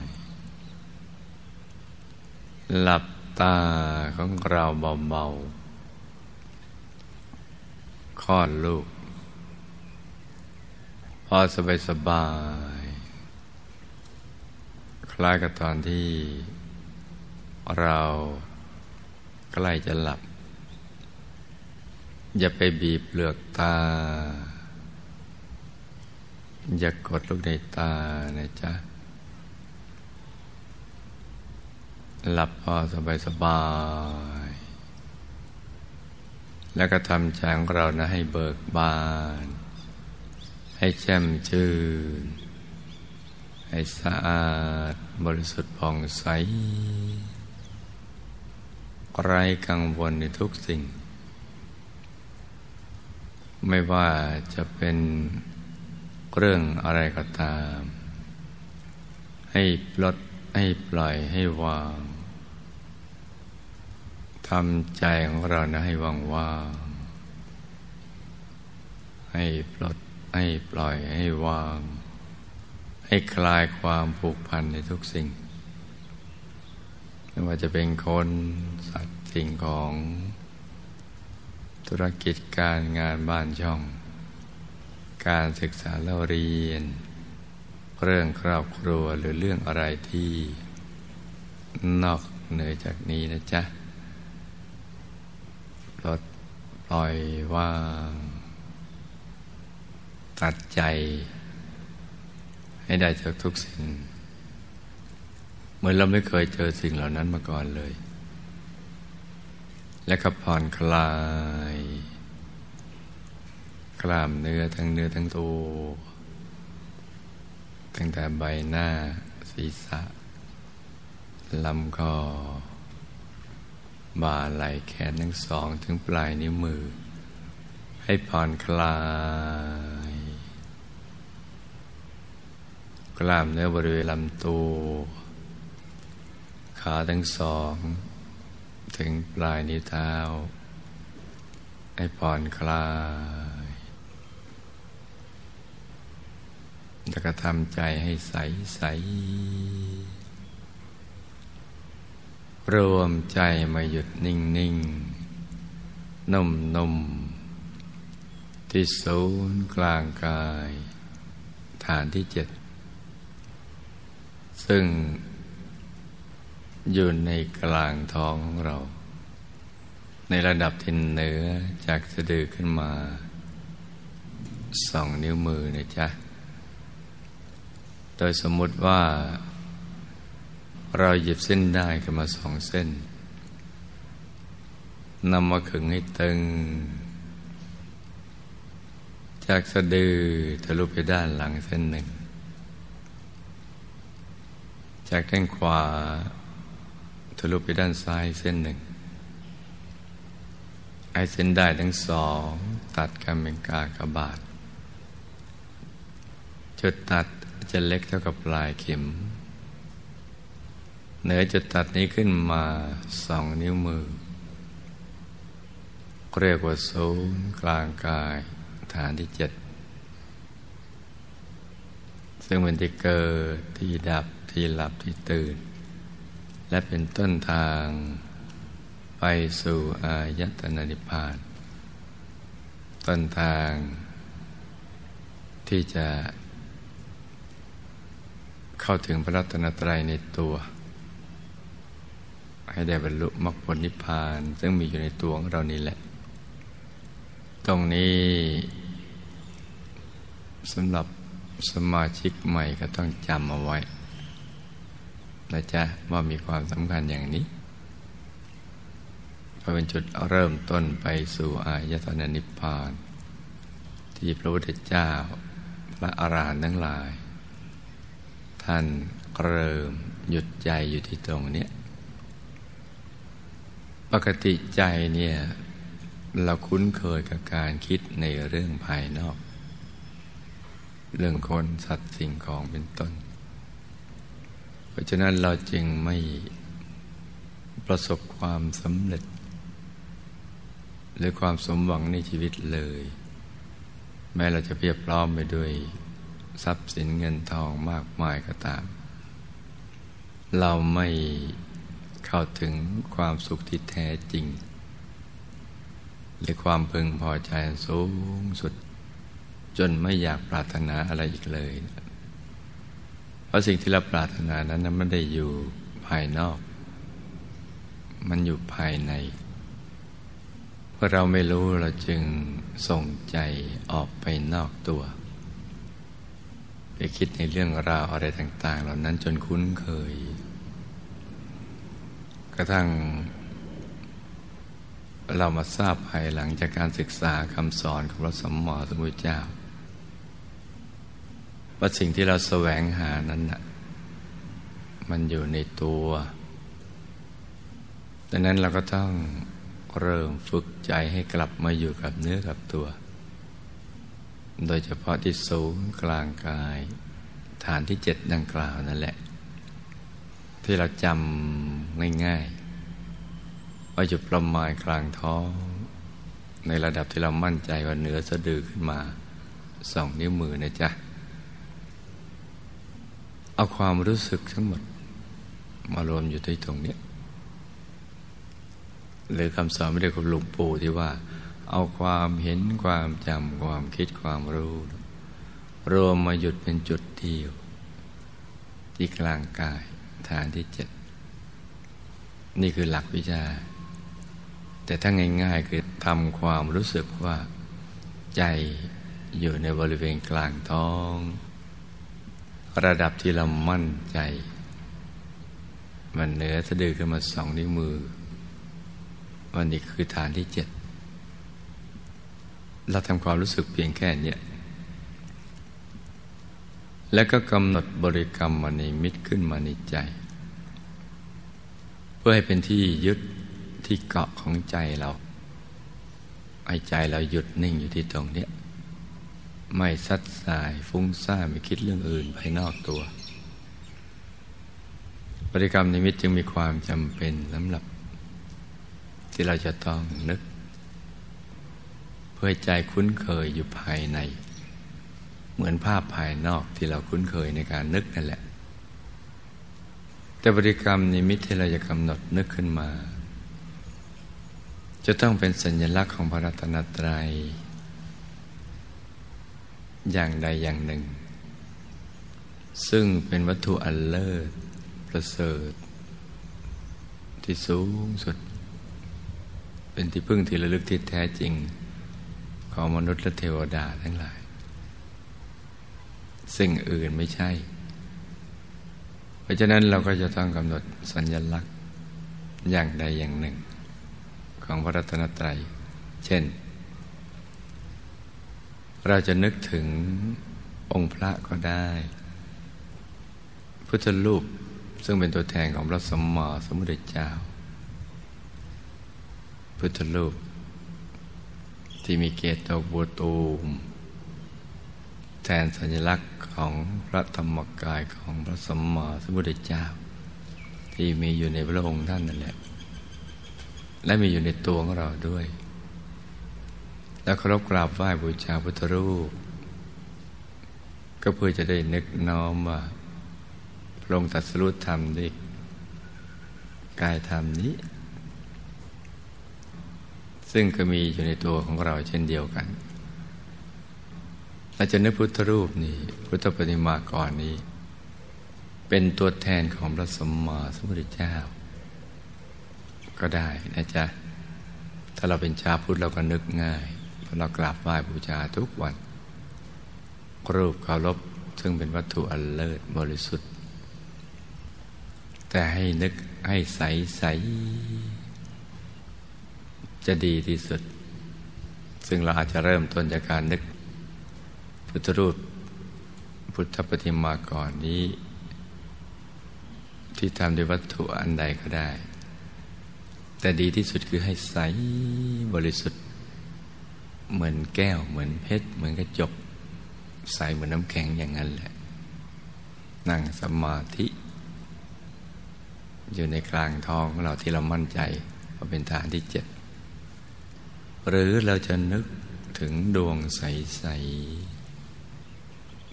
ย หลับตาของเราเบาๆคลอดลูก พอสบายสบาย คล้ายกับตอนที่เราใกล้จะหลับ อย่าไปบีบเปลือกตา อย่ากดลูกในตานะจ๊ะ หลับพอสบายสบาย แล้วก็ทำใจของเรานะให้เบิกบาน ให้แจ่มชื่น ให้สะอาดบริสุทธิ์ผ่องใส ไร้กังวลในทุกสิ่ง ไม่ว่าจะเป็นเรื่องอะไรก็ตาม ให้ปลดให้ปล่อยให้วาง ทำใจของเรานะให้ว่างว่างให้ปลดให้ปล่อยให้วาง ให้คลายความผูกพันในทุกสิ่ง ไม่ว่าจะเป็นคนสัตว์สิ่งของธุรกิจการงานบ้านช่อง การศึกษาเล่าเรียน เรื่องครอบครัวหรือเรื่องอะไรที่นอกเหนือจากนี้นะจ๊ะ ลดปล่อยวาง ตัดใจ ให้ได้จากทุกสิ่ง เหมือนเราไม่เคยเจอสิ่งเหล่านั้นมาก่อนเลย และก็ผ่อนคลาย กล้ามเนื้อทั้งเนื้อทั้งตัวตั้งแต่ใบหน้าศีรษะลำคอ บ่าไหล่แขนทั้งสองถึงปลายนิ้วมือ ให้ผ่อนคลาย กล้ามเนื้อบริเวณลำตัว ขาทั้งสอง ถึงปลายนิ้วเท้า ให้ผ่อนคลายแล้วก็ทำใจให้ใสใส รวมใจมาหยุดนิ่งนิ่งนุ่มนุ่มที่ศูนย์กลางกาย ฐานที่เจ็ด ซึ่งอยู่ในกลางท้องของเรา ในระดับที่เหนือจากสะดือขึ้นมาสองนิ้วมือนะจ๊ะ โดยสมมุติว่า เราหยิบเส้นได้กันมาสองเส้นนำมาขึงให้ตึง จากสะดือทะลุไปด้านหลังเส้นหนึ่ง จากด้านขวาทะลุไปด้านซ้ายเส้นหนึ่ง ไอเส้นได้ทั้งสอง ตัดกันเป็นกากบาทจุดตัดจะเล็กเท่ากับปลายเข็ม เหนือจุดตัดนี้ขึ้นมาสองนิ้วมือ เรียกว่าศูนย์กลางกายฐานที่เจ็ดซึ่งเป็นที่เกิดที่ดับที่หลับที่ตื่น และเป็นต้นทางไปสู่อายตนะนิพพาน ต้นทางที่จะเข้าถึงพระรัตนตรัยในตัว ให้ได้บรรลุมรรคผลนิพพาน ซึ่งมีอยู่ในตัวของเรานี่แหละ ตรงนี้สำหรับสมาชิกใหม่ก็ต้องจำเอาไว้นะจ๊ะว่ามีความสำคัญอย่างนี้พเป็นจุดเริ่มต้นไปสู่อายตนะนิพพาน ที่พระพุทธเจ้าพระอรหันต์ทั้งหลาย ท่านเริ่มหยุดใจอยู่ที่ตรงนี้ ปกติใจเนี่ย เราคุ้นเคยกับการคิดในเรื่องภายนอก เรื่องคนสัตว์สิ่งของเป็นต้น เพราะฉะนั้นเราจึงไม่ประสบความสำเร็จ หรือความสมหวังในชีวิตเลย แม้เราจะเพียบพร้อมไปด้วยทรัพย์สินเงินทองมากมายก็ตาม เราไม่ เข้าถึงความสุขที่แท้จริง หรือความพึงพอใจสูงสุด จนไม่อยากปรารถนาอะไรอีกเลย เพราะสิ่งที่เราปรารถนานั้นมันไม่ได้อยู่ภายนอก มันอยู่ภายในราะเราไม่รู้เราจึงส่งใจออกไปนอกตัวไปคิดในเรื่องราวอะไรต่าง ๆ เหล่านั้นจนคุ้นเคย กระทั่ง เรามาทราบภายหลังจากการศึกษาคำสอนของพระสมมอสมุทรเจ้า ว่าสิ่งที่เราแสวงหานั้นนะมันอยู่ในตัวดังนั้นเราก็ต้องเริ่มฝึกใจให้กลับมาอยู่กับเนื้อกับตัว โดยเฉพาะที่สูงกลางกาย ฐานที่เจ็ดดังกล่าวนั่นแหละ ที่เราจำ ง่ายๆว่าจุดประมาณกลางท้อง ในระดับที่เรามั่นใจว่าเหนือสะดือขึ้นมาสองนิ้วมือนะจ๊ะ เอาความรู้สึกทั้งหมด มารวมอยู่ที่ตรงนี้หรือคำสอนไม่ได้คุณหลวงปู่ที่ว่า เอาความเห็นความจำความคิดความรู้ รวมมาหยุดเป็นจุดเดียว ที่กลางกายฐานที่เจ็ด นี่คือหลักวิชา แต่ถ้าง่าย ๆ คือทำความรู้สึกว่า ใจอยู่ในบริเวณกลางท้อง ระดับที่เรามั่นใจ มันเหนือสะดือขึ้นมาสองนิ้วมือ วันนี้คือฐานที่เจ็ดเราทำความรู้สึกเพียงแค่นี้แล้วก็กำหนดบริกรรมมาในมิตรขึ้นมาในใจ เพื่อให้เป็นที่ยึดที่เกาะของใจเราให้ใจเราหยุดนิ่งอยู่ที่ตรงนี้ไม่ซัดสายฟุ้งซ่านไม่คิดเรื่องอื่นภายนอกตัวบริกรรมนิมิตจึงมีความจำเป็นสำหรับ ที่เราจะต้องนึก เพื่อใจคุ้นเคยอยู่ภายใน เหมือนภาพภายนอกที่เราคุ้นเคยในการนึกนั่นแหละ แต่บริกรรมนิมิตที่เราจะกำหนดนึกขึ้นมา จะต้องเป็นสัญลักษณ์ของพระรัตนตรัย อย่างใดอย่างหนึ่ง ซึ่งเป็นวัตถุอันเลิศประเสริฐ ที่สูงสุด เป็นที่พึ่งที่ระลึกที่แท้จริง ของมนุษย์และเทวดาทั้งหลาย สิ่งอื่นไม่ใช่ ราะฉะนั้นเราก็จะต้องกำหนดสัญลักษณ์อย่างใดอย่างหนึ่ง ของพระรัตนตรัย เช่น เราจะนึกถึงองค์พระก็ได้ พุทธรูปซึ่งเป็นตัวแทนของพระสมมาสมุทรเจ้า พุทธรูปที่มีเกศดอกบัวตูม แทนสัญลักษณ์ของพระธรรมกายของพระสมมาสัมพุทธเจ้า ที่มีอยู่ในพระองค์ท่านนั่นแหละ และมีอยู่ในตัวของเราด้วย แล้วเคารพกราบไหว้บูชาพุทธรูป ก็เพื่อจะได้นึกน้อมว่าพระองค์ตัดสรุปธรรมด้วยกายธรรมนี้ ซึ่งก็มีอยู่ในตัวของเราเช่นเดียวกัน เราจะนึกพุทธรูปนี้ พุทธปฏิมากรนี้ เป็นตัวแทนของพระสมมาสมุทรเจ้า ก็ได้นะจ๊ะ ถ้าเราเป็นชาวพุทธเราก็นึกง่ายเพราะเรากราบไหว้บูชาทุกวันรูปเคารพซึ่งเป็นวัตถุอันเลิศบริสุทธิ์ แต่ให้นึกให้ใสใสจะดีที่สุด ซึ่งเราอาจจะเริ่มต้นจากการนึก พุทธรูปพุทธปฏิมาก่อนนี้ ที่ทำด้วยวัตถุอันใดก็ได้ แต่ดีที่สุดคือให้ใสบริสุทธิ์ เหมือนแก้วเหมือนเพชร เหมือนกระจก ใสเหมือนน้ำแข็งอย่างนั้นแหละ นั่งสมาธิ อยู่ในกลางท้องของเราที่เรามั่นใจว่าเป็นฐานที่เจ็ดหรือเราจะนึกถึงดวงใส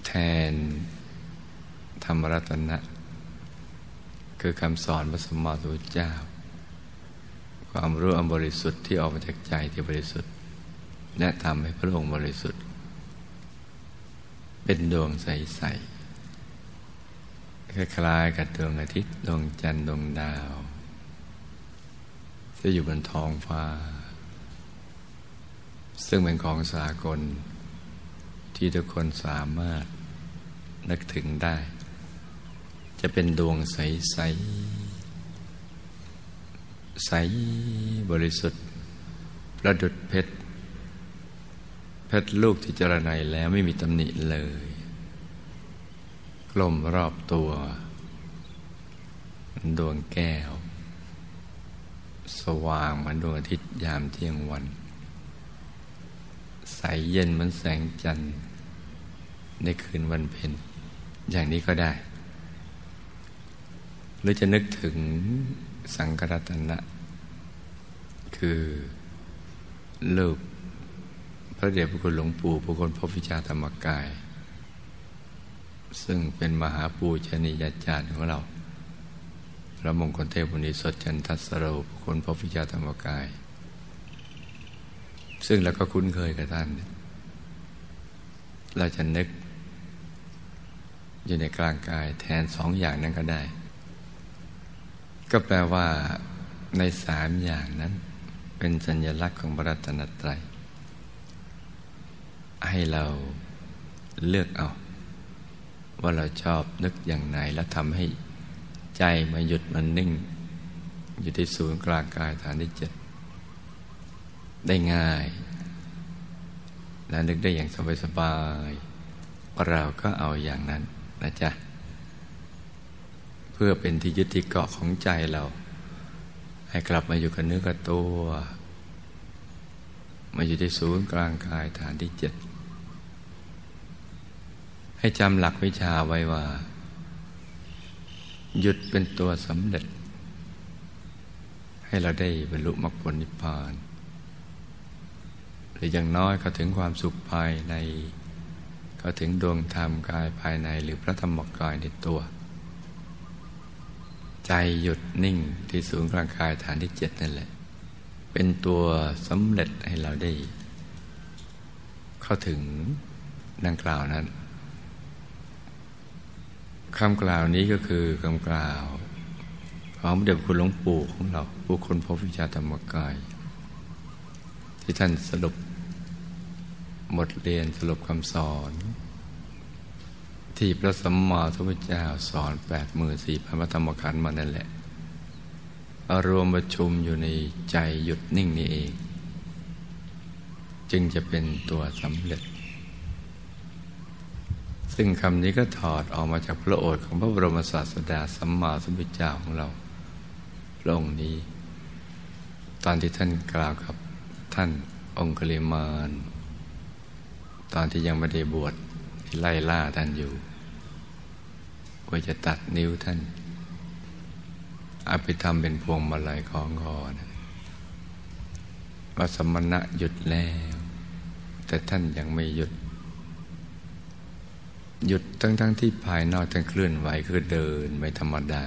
แทน ธรรมรัตนะ คือคำสอนพระสมมาตุเจ้า ความรู้อันบริสุทธิ์ที่ออกมาจากใจที่บริสุทธิ์ และทำให้พระองค์บริสุทธิ์ เป็นดวงใสๆคล้ายๆกับดวงอาทิตย์ดวงจันทร์ดวงดาวที่อยู่บนท้องฟ้า ซึ่งเป็นของสากลที่ทุกคนสามารถ นึกถึงได้ จะเป็นดวงใสๆใสบริสุทธิ์ ประดุดเพชร เพชรลูกที่เจรไนแล้วไม่มีตำหนิเลย กลมรอบตัว ดวงแก้ว สว่างเหมือนดวงอาทิตย์ยามเที่ยงวัน ใสเย็นเหมือนแสงจันทร์ในคืนวันเพ็ญ อย่างนี้ก็ได้ หรือจะนึกถึงสังกรัตนะ คือรูปพระเดชพระคุณหลวงปู่พระคุณพระวิชาธรรมกาย ซึ่งเป็นมหาปูชนียาจารย์ของเรา พระมงคลเทพบุณีสดจันทัสโรพระคุณพระวิชาธรรมกาย ซึ่งเราก็คุ้นเคยกับท่าน เราจะนึก อยู่ในกลางกายแทนสองอย่างนั้นก็ได้ ก็แปลว่า ในสามอย่างนั้น เป็นสัญลักษณ์ของพระรัตนตรัย ให้เราเลือกเอา ว่าเราชอบนึกอย่างไหนแล้วทำให้ใจมาหยุดมันนิ่ง อยู่ที่ศูนย์กลางกายฐานที่เจ็ดได้ง่าย และนึกได้อย่างสบายๆเราก็เอาอย่างนั้น นะจ๊ะ เพื่อเป็นที่ยึดที่เกาะของใจเรา ให้กลับมาอยู่กับเนื้อกับตัว มาอยู่ที่ศูนย์กลางกายฐานที่เจ็ด ให้จำหลักวิชาไว้ว่า หยุดเป็นตัวสำเร็จ ให้เราได้บรรลุมรรคผลนิพพานหรืออย่างน้อยก็ถึงความสุขภายใน ก็ถึงดวงธรรมกายภายในหรือพระธรรมกายในตัว ใจหยุดนิ่งที่ศูนย์กลางกายฐานที่เจ็ดนั่นแหละ เป็นตัวสำเร็จให้เราได้ เข้าถึงดังกล่าวนั้นคำกล่าวนี้ก็คือคำกล่าวของเด็จคุณหลวงปู่ของเราผู้คนพบวิชาธรรมกาย ที่ท่านสรุป บทเรียนสรุปคำสอน ที่พระสัมมาสัมพุทธเจ้าสอนแปดหมื่นสี่พันพระธรรมขันธ์มานั่นแหละอารวมประชุมอยู่ในใจหยุดนิ่งนี่เอง จึงจะเป็นตัวสำเร็จ ซึ่งคำนี้ก็ถอดออกมาจากพระโอษฐ์ของพระบรมศาสดาสัมมาสัมพุทธเจ้าของเรา พระองค์นี้ ตอนที่ท่านกล่าวกับท่านองคุลิมาน ตอนที่ยังไม่ได้บวชไล่ล่าท่านอยู่ว่าจะตัดนิ้วท่านเอาไปทำเป็นพวงมาลัยของคอนะว่าสมณะหยุดแล้ว แต่ท่านยังไม่หยุด หยุดทั้งๆทที่ภายนอกท่านเคลื่อนไหวคือเดินไม่ธรรมดา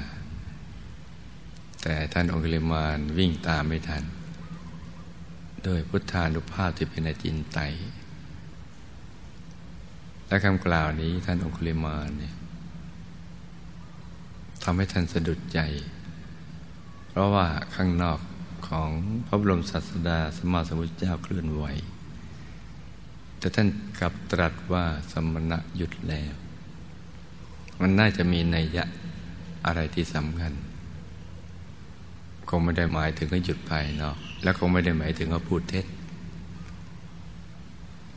แต่ท่านองค์ลิมานวิ่งตามไม่ทัน โดยพุทธานุภาพที่เป็นอจินไตย และคำกล่าวนี้ท่านองคุลิมานเนี่ยทำให้ท่านสะดุดใจ เพราะว่าข้างนอกของพระบรมศาสดาสมมาสมุทรเจ้าเคลื่อนไหว แต่ท่านกลับตรัสว่าสมณะหยุดแล้ว มันน่าจะมีนัยยะอะไรที่สำคัญ คงไม่ได้หมายถึงก็หยุดภายนอก และคงไม่ได้หมายถึงว่าพูดเท็จ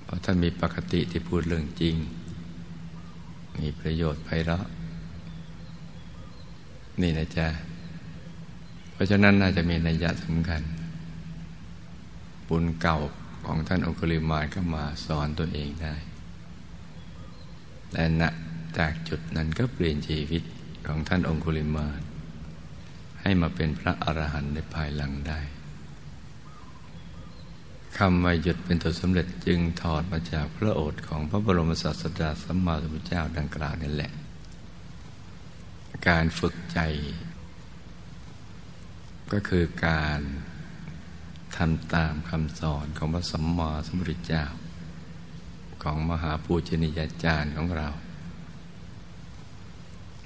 เพราะท่านมีปกติที่พูดเรื่องจริง มีประโยชน์ไพเราะ นี่นะจ๊ะ เพราะฉะนั้นน่าจะมีนัยยะสำคัญ บุญเก่าของท่านองคุลิมานก็มาสอนตัวเองได้และณจากจุดนั้นก็เปลี่ยนชีวิตของท่านองคุลิมานให้มาเป็นพระอรหันต์ในภายหลังได้ คำว่าหยุดเป็นตัวสำเร็จจึงถอดมาจากพระโอษฐ์ของพระบรมศาสดาสัมมาสัมพุทธเจ้าดังกล่าวนั่นแหละ การฝึกใจ ก็คือการทำตามคำสอนของพระสัมมาสัมพุทธเจ้า ของมหาปูชนียาจารย์ของเรา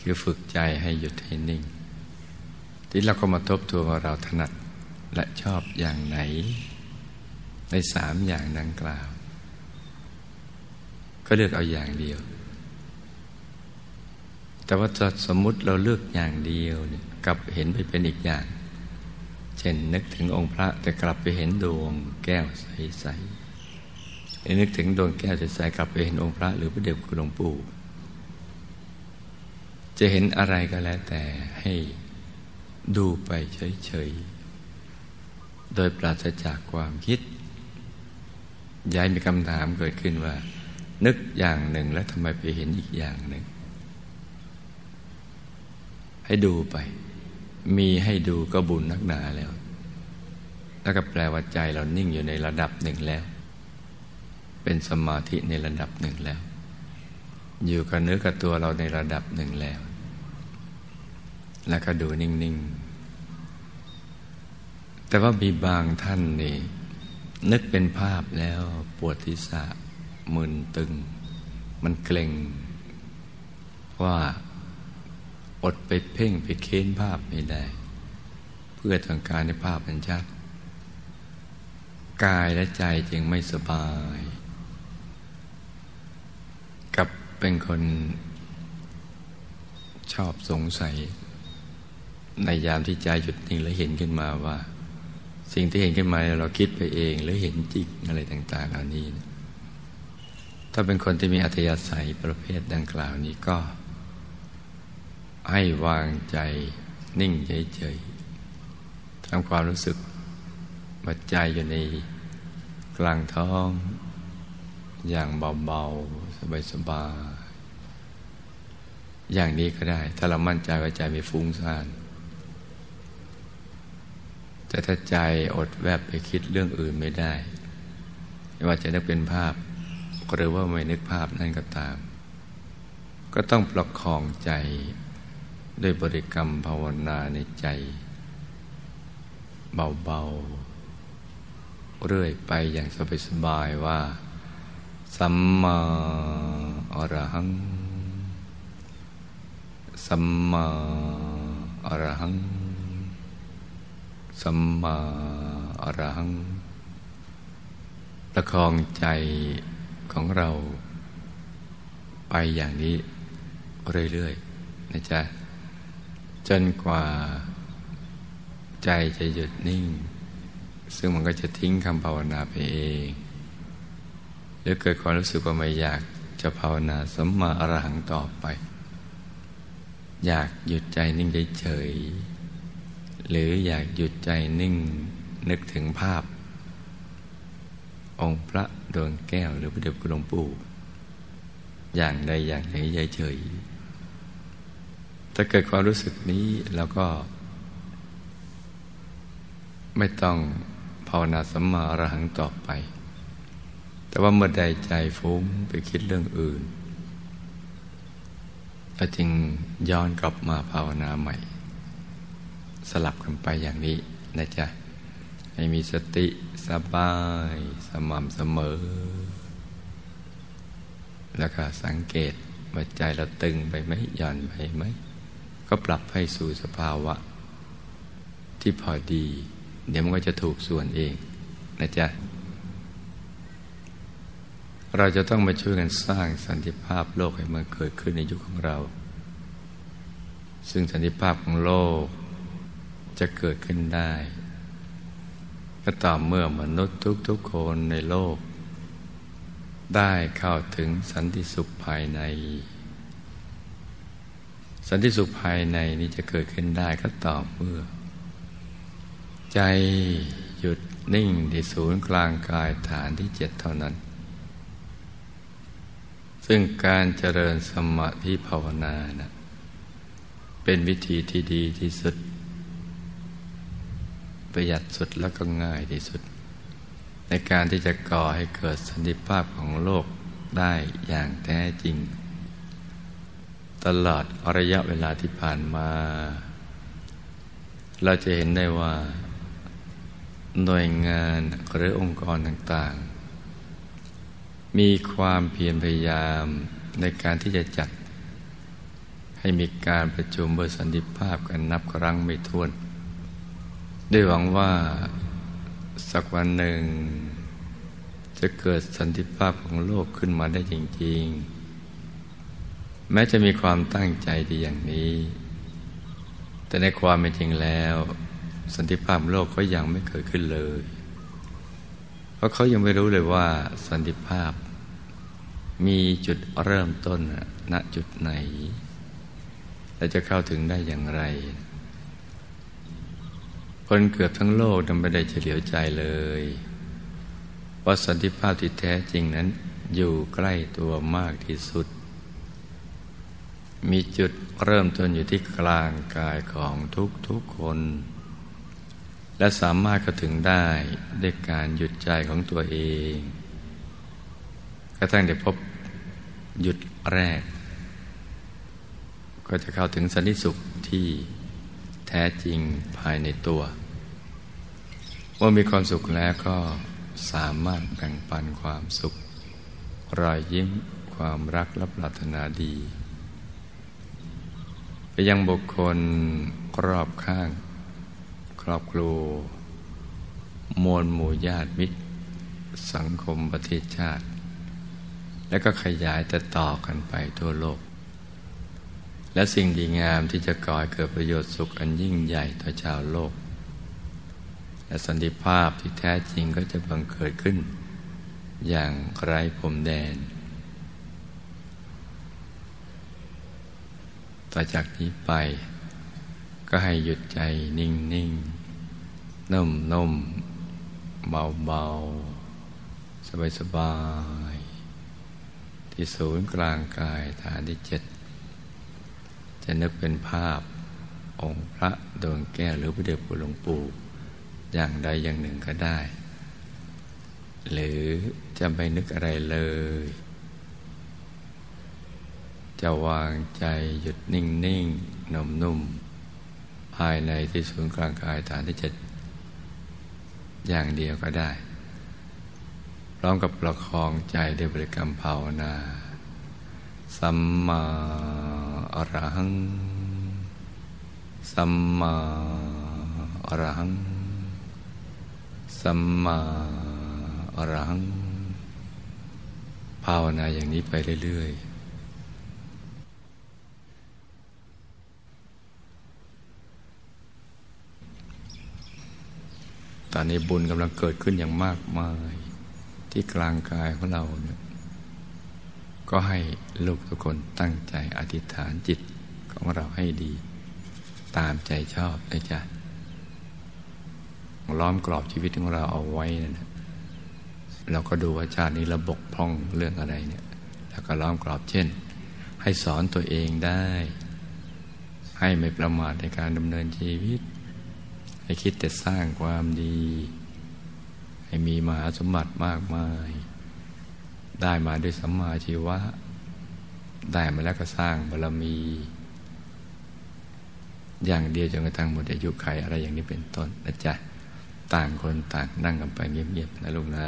คือฝึกใจให้หยุดให้นิ่ง ที่เราก็มาทบทวนว่าเราถนัดและชอบอย่างไหน ในสามอย่างดังกล่าว ก็เลือกเอาอย่างเดียว แต่ว่าสมมุติเราเลือกอย่างเดียวเนี่ยกับเห็นไปเป็นอีกอย่าง เช่นนึกถึงองค์พระแต่กลับไปเห็นดวงแก้วใสๆนึกถึงดวงแก้วใสๆกลับไปเห็นองค์พระ หรือพระเดชคุณหลวงปู่จะเห็นอะไรก็แล้วแต่ให้ดูไปเฉยๆ โดยปราศจากความคิด ย้ายมีคำถามเกิดขึ้นว่า นึกอย่างหนึ่งแล้วทำไมไปเห็นอีกอย่างหนึ่ง ให้ดูไป มีให้ดูก็บุญนักหนาแล้ว แล้วก็แปลว่าใจเรานิ่งอยู่ในระดับหนึ่งแล้ว เป็นสมาธิในระดับหนึ่งแล้ว อยู่กับเนื้อกับตัวเราในระดับหนึ่งแล้ว แล้วก็ดูนิ่งๆแต่ว่ามีบางท่านนี่ นึกเป็นภาพแล้วปวดทิศะมึนตึง มันเกร็งว่าอดไปเพ่งไปเค้นภาพไม่ได้ เพื่อต้องการในภาพมันชัด กายและใจจึงไม่สบาย กับเป็นคนชอบสงสัย ในยามที่ใจหยุดนิ่งแล้วเห็นขึ้นมาว่า สิ่งที่เห็นขึ้นมาเราคิดไปเองหรือเห็นจริงอะไรต่าง ๆ เหล่านี้ถ้าเป็นคนที่มีอัธยาศัยประเภทดังกล่าวนี้ก็ ให้วางใจนิ่งเฉยๆทำความรู้สึกว่าใจอยู่ในกลางท้อง อย่างเบาๆ สบายๆอย่างนี้ก็ได้ ถ้าเรามั่นใจว่าใจไม่ฟุ้งซ่าน แต่ถ้าใจอดแวบไปคิดเรื่องอื่นไม่ได้ไม่ว่าจะนึกเป็นภาพ หรือว่าไม่นึกภาพนั่นก็ตาม ก็ต้องประคองใจด้วยบริกรรมภาวนาในใจ เบาๆ เรื่อยไปอย่างสบายๆว่า สัมมาอรหัง สัมมาอรหัง สัมมาอรัง ประคองใจของเราไปอย่างนี้เรื่อยๆนะจ๊ะ จนกว่าใจจะหยุดนิ่ง ซึ่งมันก็จะทิ้งคำภาวนาไปเอง หรือเกิดความรู้สึกว่าไม่อยากจะภาวนาสัมมาอรหังต่อไป อยากหยุดใจนิ่งเฉย หรืออยากหยุดใจนิ่งนึกถึงภาพ องค์พระดวงแก้วหรือพระเดชคุณหลวงปู่ อย่างใดอย่างหนึ่งเฉยถ้าเกิดความรู้สึกนี้แล้วก็ ไม่ต้องภาวนาสัมมาอรหังต่อไป แต่ว่าเมื่อใดใจฟุ้งไปคิดเรื่องอื่นก็จึงย้อนกลับมาภาวนาใหม่ สลับกันไปอย่างนี้นะจ๊ะให้มีสติสบายสม่ำเสมอ แล้วก็สังเกตว่าใจเราตึงไปไหมหย่อนไปไหม ก็ปรับให้สู่สภาวะ ที่พอดี เดี๋ยวมันก็จะถูกส่วนเองนะจ๊ะเราจะต้องมาช่วยกันสร้างสันติภาพโลกให้มันเกิดขึ้นในยุคของเรา ซึ่งสันติภาพของโลก จะเกิดขึ้นได้ ก็ต่อเมื่อมนุษย์ทุกๆคนในโลก ได้เข้าถึงสันติสุขภายใน สันติสุขภายในนี้จะเกิดขึ้นได้ก็ต่อเมื่อ ใจหยุดนิ่งที่ศูนย์กลางกายฐานที่เจ็ดเท่านั้น ซึ่งการเจริญสมาธิภาวนานะเป็นวิธีที่ดีที่สุด ประหยัดสุดแล้วก็ง่ายที่สุด ในการที่จะก่อให้เกิดสันติภาพของโลกได้อย่างแท้จริง ตลอดระยะเวลาที่ผ่านมา เราจะเห็นได้ว่า หน่วยงานหรือองค์กรต่างๆ มีความเพียรพยายามในการที่จะจัด ให้มีการประชุมเบอร์สันติภาพกันนับครั้งไม่ถ้วน ด้วยหวังว่าสักวันหนึ่ง จะเกิดสันติภาพของโลกขึ้นมาได้จริง ๆ แม้จะมีความตั้งใจดีอย่างนี้ แต่ในความเป็นจริงแล้ว สันติภาพโลกก็ยังไม่เกิดขึ้นเลย เพราะเขายังไม่รู้เลยว่าสันติภาพ มีจุดเริ่มต้นณจุดไหน และจะเข้าถึงได้อย่างไร คนเกือบทั้งโลกนำไม่ได้เฉลียวใจเลยว่าสันติภาพที่แท้จริงนั้น อยู่ใกล้ตัวมากที่สุด มีจุดเริ่มต้นอยู่ที่กลางกายของทุกๆคน และสามารถเข้าถึงได้ด้วยการหยุดใจของตัวเองกระทั่งได้พบหยุดแรก ก็จะเข้าถึงสันติสุขที่ แท้จริงภายในตัวเมื่อมีความสุขแล้วก็สามารถแบ่งปันความสุข รอยยิ้มความรักและปรารถนาดี ไปยังบุคคลรอบข้าง ครอบครัวมวลหมู่ญาติมิตร สังคมประเทศชาติ และก็ขยายแต่ต่อกันไปทั่วโลก และสิ่งดีงามที่จะก่อให้เกิดประโยชน์สุขอันยิ่งใหญ่ต่อชาวโลก และสันติภาพที่แท้จริงก็จะบังเกิดขึ้น อย่างไร้ผมแดน ต่อจากนี้ไป ก็ให้หยุดใจนิ่งนิ่งนุ่มนุ่มเบาเบาสบายสบายที่ศูนย์กลางกายฐานที่เจ็ด จะนึกเป็นภาพองค์พระดวงแก้วหรือพระเดชพระหลวงปู่อย่างใดอย่างหนึ่งก็ได้ หรือจะไม่นึกอะไรเลย จะวางใจหยุดนิ่งนิ่งนุ่มนุ่มภายในที่ศูนย์กลางกายฐานที่เจ็ดอย่างเดียวก็ได้ พร้อมกับประคองใจด้วยบริกรรมภาวนา สัมมา อรหัง สัมมาอรหัง สัมมาอรหัง ภาวนาอย่างนี้ไปเรื่อย ๆตอนนี้บุญกำลังเกิดขึ้นอย่างมากมาย ที่กลางกายของเราเนี่ย ก็ให้ลูกทุกคนตั้งใจอธิษฐานจิตของเราให้ดี ตามใจชอบนะจ๊ะล้อมกรอบชีวิตของเราเอาไว้นะเราก็ดูว่าชาตินี้ระบกพร่องเรื่องอะไรเนี่ย แล้วก็ล้อมกรอบเช่น ให้สอนตัวเองได้ ให้ไม่ประมาทในการดำเนินชีวิต ให้คิดแต่สร้างความดี ให้มีมหาสมบัติมากมาย ได้มาด้วยสัมมาชีวะ ได้มาแล้วก็สร้างบารมี อย่างเดียวจนกระทั่งหมดอายุไขอะไรอย่างนี้เป็นต้นนะจ๊ะ ต่างคนต่างนั่งกันไปเงียบๆนะลูกนะ